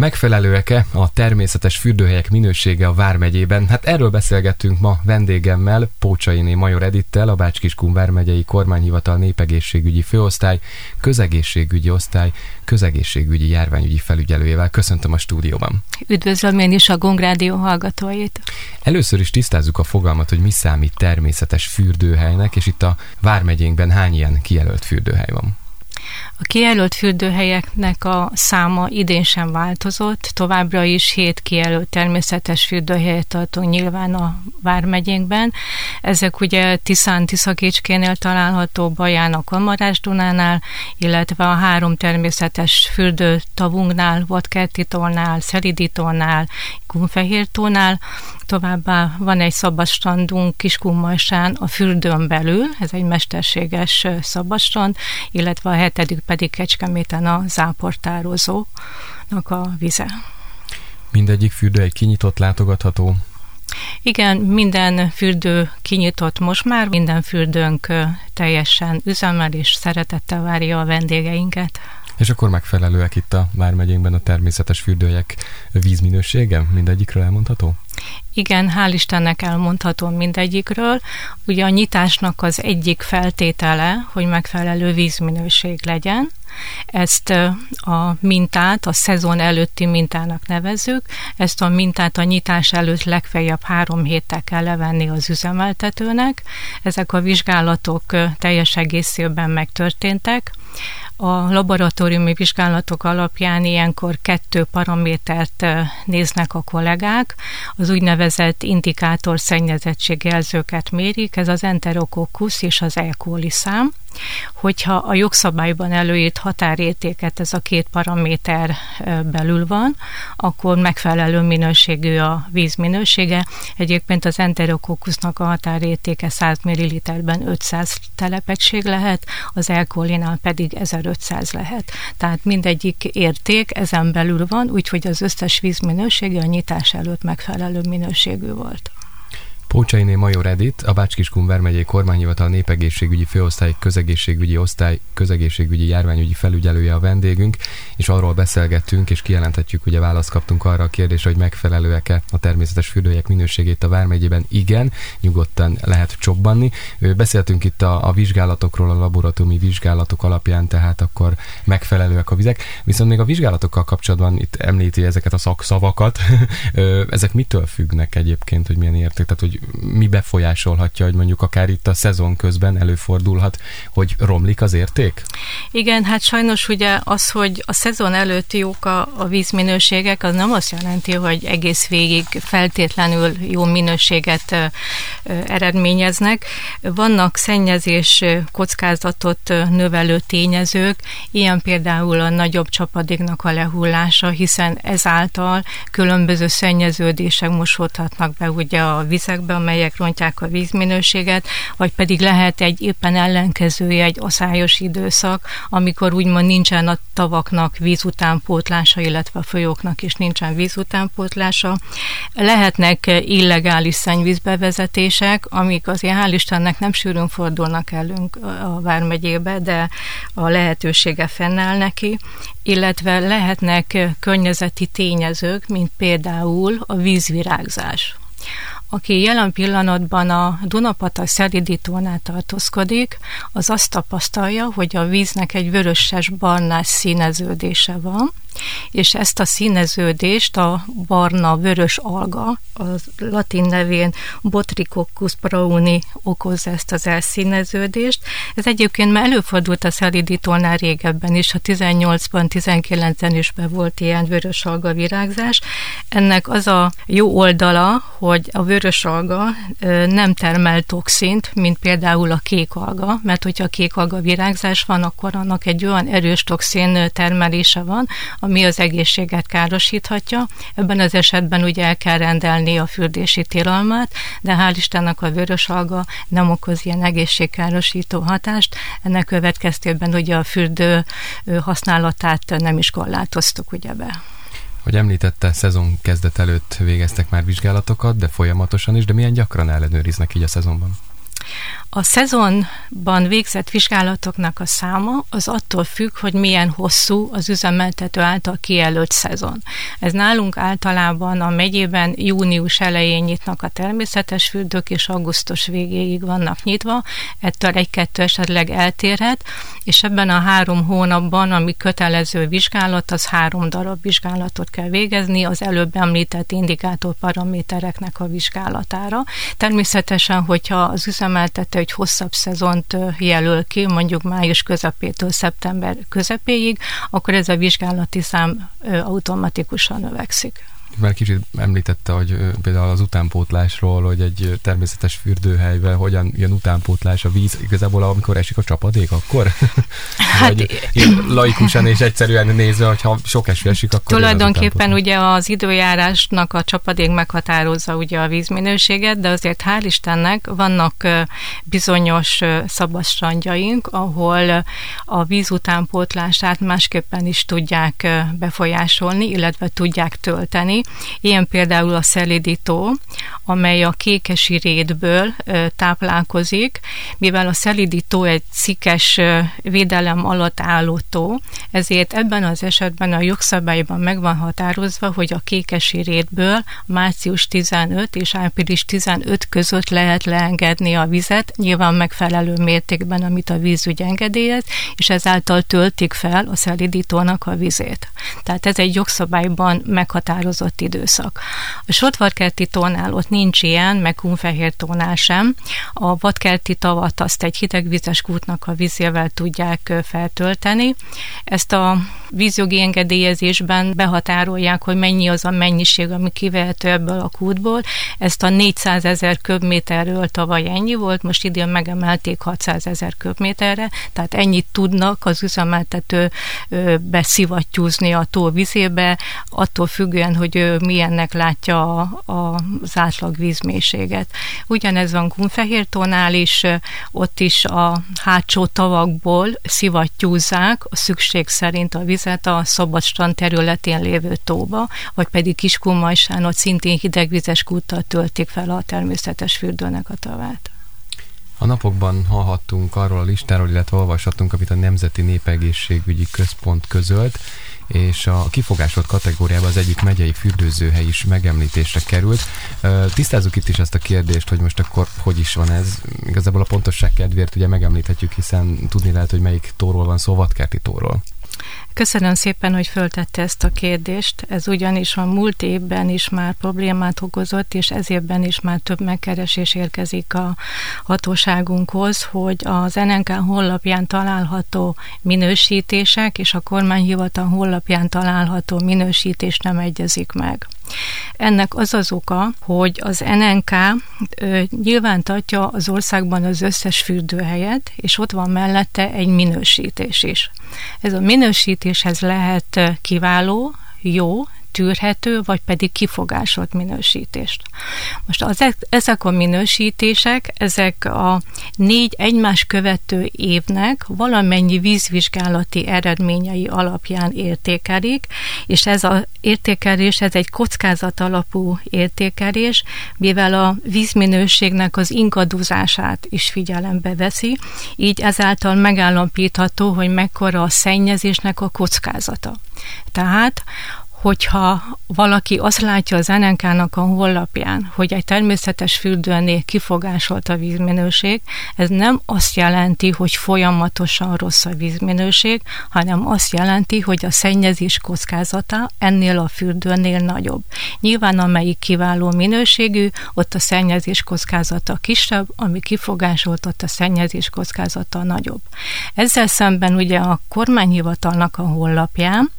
Megfelelőek-e a természetes fürdőhelyek minősége a Vármegyében? Hát erről beszélgettünk ma vendégemmel, Pócsainé Major Edittel, a Bácskiskun Vármegyei Kormányhivatal Népegészségügyi Főosztály, Közegészségügyi Osztály, Közegészségügyi Járványügyi Felügyelőjével. Köszöntöm a stúdióban. Üdvözlöm én is a Gongrádió hallgatóit. Először is tisztázzuk a fogalmat, hogy mi számít természetes fürdőhelynek, és itt a Vármegyénkben hány ilyen kijelölt fürdőhely van? A kijelölt fürdőhelyeknek a száma idén sem változott, továbbra is hét kijelölt természetes fürdőhelyet tartunk nyilván a Vármegyénkben. Ezek ugye Tiszán, Tiszakécskénél található, Baján, a Kamarás Dunánál, illetve a három természetes fürdőtavunknál, Vodkertitónál, Szeridítónál, Kunfehértónál, továbbá van egy szabadstrandunk Kiskunmajsán a fürdőn belül, ez egy mesterséges szabadstrand, illetve a hetedik pedig Kecskeméten a záportározónak a vize. Mindegyik fürdő egy kinyitott, látogatható igen, minden fürdő kinyitott most már, minden fürdőnk teljesen üzemel és szeretettel várja a vendégeinket. És akkor megfelelőek itt a Vármegyénkben a természetes fürdőjek vízminősége? Mindegyikről elmondható? Igen, hál' Istennek elmondható mindegyikről. Ugye a nyitásnak az egyik feltétele, hogy megfelelő vízminőség legyen. Ezt a mintát, a szezon előtti mintának nevezzük. Ezt a mintát a nyitás előtt legfeljebb három héttel kell levenni az üzemeltetőnek. Ezek a vizsgálatok teljes egészében megtörténtek. A laboratóriumi vizsgálatok alapján ilyenkor kettő paramétert néznek a kollégák. Az úgynevezett indikátor szennyezettségjelzőket mérik, ez az enterokokusz és az E. coli szám. Hogyha a jogszabályban előírt határértéket ez a két paraméter belül van, akkor megfelelő minőségű a víz minősége. Egyébként az enterokokusznak a határértéke 100 ml-ben 500 telepegység lehet, az elkolinál pedig 1500 lehet. Tehát mindegyik érték ezen belül van, úgyhogy az összes víz minősége a nyitás előtt megfelelő minőségű volt. Pócsainé Major Edith, a Bácskiskun Vermegyei Kormányhivatal Népegészségügyi Főosztály Közegészségügyi Osztály Közegészségügyi Járványügyi Felügyelője a vendégünk, és arról beszélgettünk, és kijelenthetjük, ugye választ kaptunk arra a kérdésre, hogy megfelelőek-e a természetes fürdőjek minőségét a Vármegyében. Igen, nyugodtan lehet csobbanni. Beszéltünk itt a, a vizsgálatokról, a laboratóriumi vizsgálatok alapján, tehát akkor megfelelőek a vizek. Viszont még a vizsgálatokkal kapcsolatban itt említi ezeket a szakszavakat. Ezek mitől függnek egyébként, hogy milyen érték? Tehát, hogy mi befolyásolhatja, hogy mondjuk akár itt a szezon közben előfordulhat, hogy romlik az érték? Igen, hát sajnos ugye az, hogy a szezon előtt jók a, a vízminőségek, az nem azt jelenti, hogy egész végig feltétlenül jó minőséget eredményeznek. Vannak szennyezés kockázatot növelő tényezők, ilyen például a nagyobb csapadéknak a lehullása, hiszen ezáltal különböző szennyeződések mosódhatnak be ugye a vizekbe, be, amelyek rontják a vízminőséget, vagy pedig lehet egy éppen ellenkezője, egy aszályos időszak, amikor úgymond nincsen a tavaknak vízutánpótlása, illetve a folyóknak is nincsen vízutánpótlása. Lehetnek illegális szennyvízbevezetések, amik azért hál' Istennek nem sűrűn fordulnak elünk a Vármegyébe, de a lehetősége fennáll neki, illetve lehetnek környezeti tényezők, mint például a vízvirágzás aki jelen pillanatban a Dunapata szelidítónál tartózkodik, az azt tapasztalja, hogy a víznek egy vöröses barnás színeződése van, és ezt a színeződést a barna-vörös alga, a latin nevén Botricoccus brauni okozza ezt az elszíneződést. Ez egyébként már előfordult a szelidítólnál régebben is, a 18-ban, 19-ben is be volt ilyen vörös alga virágzás. Ennek az a jó oldala, hogy a vörös alga nem termel toxint, mint például a kék alga, mert hogyha a kék alga virágzás van, akkor annak egy olyan erős toxin termelése van, ami az egészséget károsíthatja. Ebben az esetben ugye el kell rendelni a fürdési tilalmat, de hál' Istennek a vörös alga nem okoz ilyen egészségkárosító hatást. Ennek következtében ugye a fürdő használatát nem is korlátoztuk ugye be. Hogy említette, szezon kezdet előtt végeztek már vizsgálatokat, de folyamatosan is, de milyen gyakran ellenőriznek így a szezonban? A szezonban végzett vizsgálatoknak a száma az attól függ, hogy milyen hosszú az üzemeltető által kijelölt szezon. Ez nálunk általában a megyében június elején nyitnak a természetes fürdők, és augusztus végéig vannak nyitva, ettől egy-kettő esetleg eltérhet, és ebben a három hónapban, ami kötelező vizsgálat, az három darab vizsgálatot kell végezni, az előbb említett indikátor paramétereknek a vizsgálatára. Természetesen, hogyha az üzemeltető egy hosszabb szezont jelöl ki, mondjuk május közepétől szeptember közepéig, akkor ez a vizsgálati szám automatikusan növekszik már kicsit említette, hogy például az utánpótlásról, hogy egy természetes fürdőhelyben hogyan jön utánpótlás a víz, igazából amikor esik a csapadék, akkor? Hát, Vagy laikusan és egyszerűen nézve, hogyha sok eső esik, akkor Tulajdonképpen ugye az időjárásnak a csapadék meghatározza ugye a vízminőséget, de azért hál' Istennek vannak bizonyos szabadstrandjaink, ahol a víz utánpótlását másképpen is tudják befolyásolni, illetve tudják tölteni, Ilyen például a szelidító, amely a kékesi rétből táplálkozik, mivel a szelidító egy szikes védelem alatt álló tó, ezért ebben az esetben a jogszabályban meg van határozva, hogy a kékesi rétből március 15 és április 15 között lehet leengedni a vizet, nyilván megfelelő mértékben, amit a vízügy engedélyez, és ezáltal töltik fel a szelidítónak a vizét. Tehát ez egy jogszabályban meghatározott adott időszak. A sotvarkerti tónál ott nincs ilyen, meg kunfehér tónál sem. A vadkerti tavat azt egy hidegvizes kútnak a vízével tudják feltölteni. Ezt a vízjogi engedélyezésben behatárolják, hogy mennyi az a mennyiség, ami kivehető ebből a kútból. Ezt a 400 ezer köbméterről tavaly ennyi volt, most idén megemelték 600 ezer köbméterre, tehát ennyit tudnak az üzemeltető beszivattyúzni a tó vizébe, attól függően, hogy milyennek látja a, a, az átlag vízmélységet. Ugyanez van Kunfehértónál is, ott is a hátsó tavakból szivattyúzzák a szükség szerint a vizet a Szabadstrand területén lévő tóba, vagy pedig Kiskunmajsán ott szintén hidegvizes kúttal töltik fel a természetes fürdőnek a tavát. A napokban hallhattunk arról a listáról, illetve olvashattunk, amit a Nemzeti Népegészségügyi Központ közölt, és a kifogásolt kategóriában az egyik megyei fürdőzőhely is megemlítésre került. Tisztázzuk itt is ezt a kérdést, hogy most akkor hogy is van ez. Igazából a pontosság kedvéért ugye megemlíthetjük, hiszen tudni lehet, hogy melyik tóról van szó, Vadkerti tóról. Köszönöm szépen, hogy föltette ezt a kérdést. Ez ugyanis a múlt évben is már problémát okozott, és ez évben is már több megkeresés érkezik a hatóságunkhoz, hogy az NNK honlapján található minősítések és a kormányhivatal honlapján található minősítés nem egyezik meg. Ennek az az oka, hogy az NNK ö, nyilván tartja az országban az összes fürdőhelyet, és ott van mellette egy minősítés is. Ez a minősítéshez lehet kiváló, jó, tűrhető, vagy pedig kifogásolt minősítést. Most az, ezek a minősítések, ezek a négy egymás követő évnek valamennyi vízvizsgálati eredményei alapján értékelik, és ez az értékelés, ez egy kockázat alapú értékelés, mivel a vízminőségnek az inkadozását is figyelembe veszi, így ezáltal megállapítható, hogy mekkora a szennyezésnek a kockázata. Tehát hogyha valaki azt látja az NNK-nak a honlapján, hogy egy természetes fürdőnél kifogásolt a vízminőség, ez nem azt jelenti, hogy folyamatosan rossz a vízminőség, hanem azt jelenti, hogy a szennyezés kockázata ennél a fürdőnél nagyobb. Nyilván amelyik kiváló minőségű, ott a szennyezés kockázata kisebb, ami kifogásolt, ott a szennyezés kockázata nagyobb. Ezzel szemben ugye a kormányhivatalnak a honlapján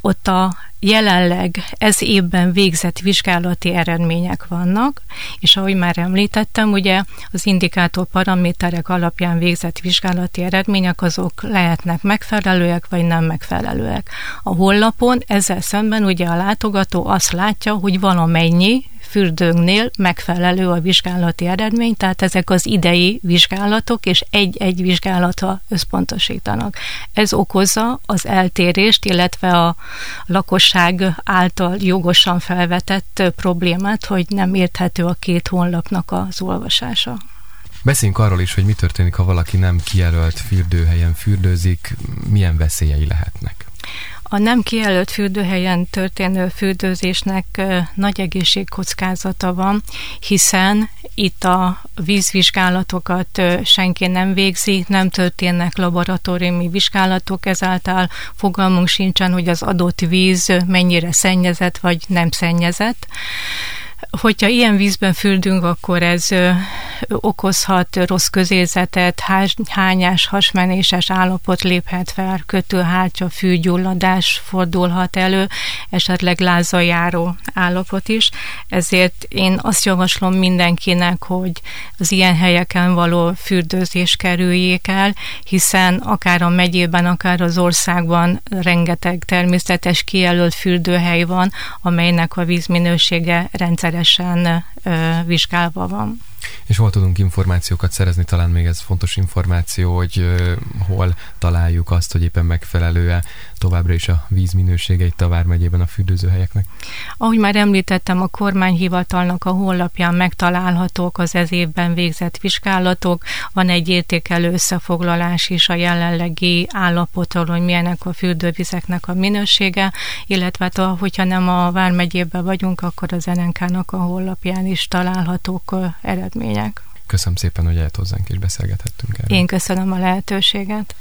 ott a jelenleg ez évben végzett vizsgálati eredmények vannak, és ahogy már említettem, ugye az indikátor paraméterek alapján végzett vizsgálati eredmények azok lehetnek megfelelőek, vagy nem megfelelőek. A hollapon ezzel szemben ugye a látogató azt látja, hogy valamennyi fürdőnknél megfelelő a vizsgálati eredmény, tehát ezek az idei vizsgálatok, és egy-egy vizsgálata összpontosítanak. Ez okozza az eltérést, illetve a lakosság által jogosan felvetett problémát, hogy nem érthető a két honlapnak az olvasása. Beszéljünk arról is, hogy mi történik, ha valaki nem kijelölt fürdőhelyen fürdőzik, milyen veszélyei lehetnek. A nem kijelölt fürdőhelyen történő fürdőzésnek nagy egészségkockázata van, hiszen itt a vízvizsgálatokat senki nem végzi, nem történnek laboratóriumi vizsgálatok, ezáltal fogalmunk sincsen, hogy az adott víz mennyire szennyezett vagy nem szennyezett. Hogyha ilyen vízben fürdünk, akkor ez okozhat rossz közérzetet, hányás, hasmenéses állapot léphet fel, kötőhártya, fűgyulladás fordulhat elő, esetleg lázajáró állapot is. Ezért én azt javaslom mindenkinek, hogy az ilyen helyeken való fürdőzés kerüljék el, hiszen akár a megyében, akár az országban rengeteg természetes kijelölt fürdőhely van, amelynek a vízminősége rendszeresen vizsgálva van. És hol tudunk információkat szerezni, talán még ez fontos információ, hogy hol találjuk azt, hogy éppen megfelelő-e továbbra is a vízminősége itt a Vármegyében a fürdőzőhelyeknek? Ahogy már említettem, a kormányhivatalnak a honlapján megtalálhatók az ez évben végzett vizsgálatok, van egy értékelő összefoglalás is a jelenlegi állapotról, hogy milyenek a fürdővizeknek a minősége, illetve hát, hogyha nem a Vármegyében vagyunk, akkor az NNK-nak a honlapján is találhatók eredmények. Köszönöm szépen, hogy eljött hozzánk és beszélgethettünk erről. Én köszönöm a lehetőséget.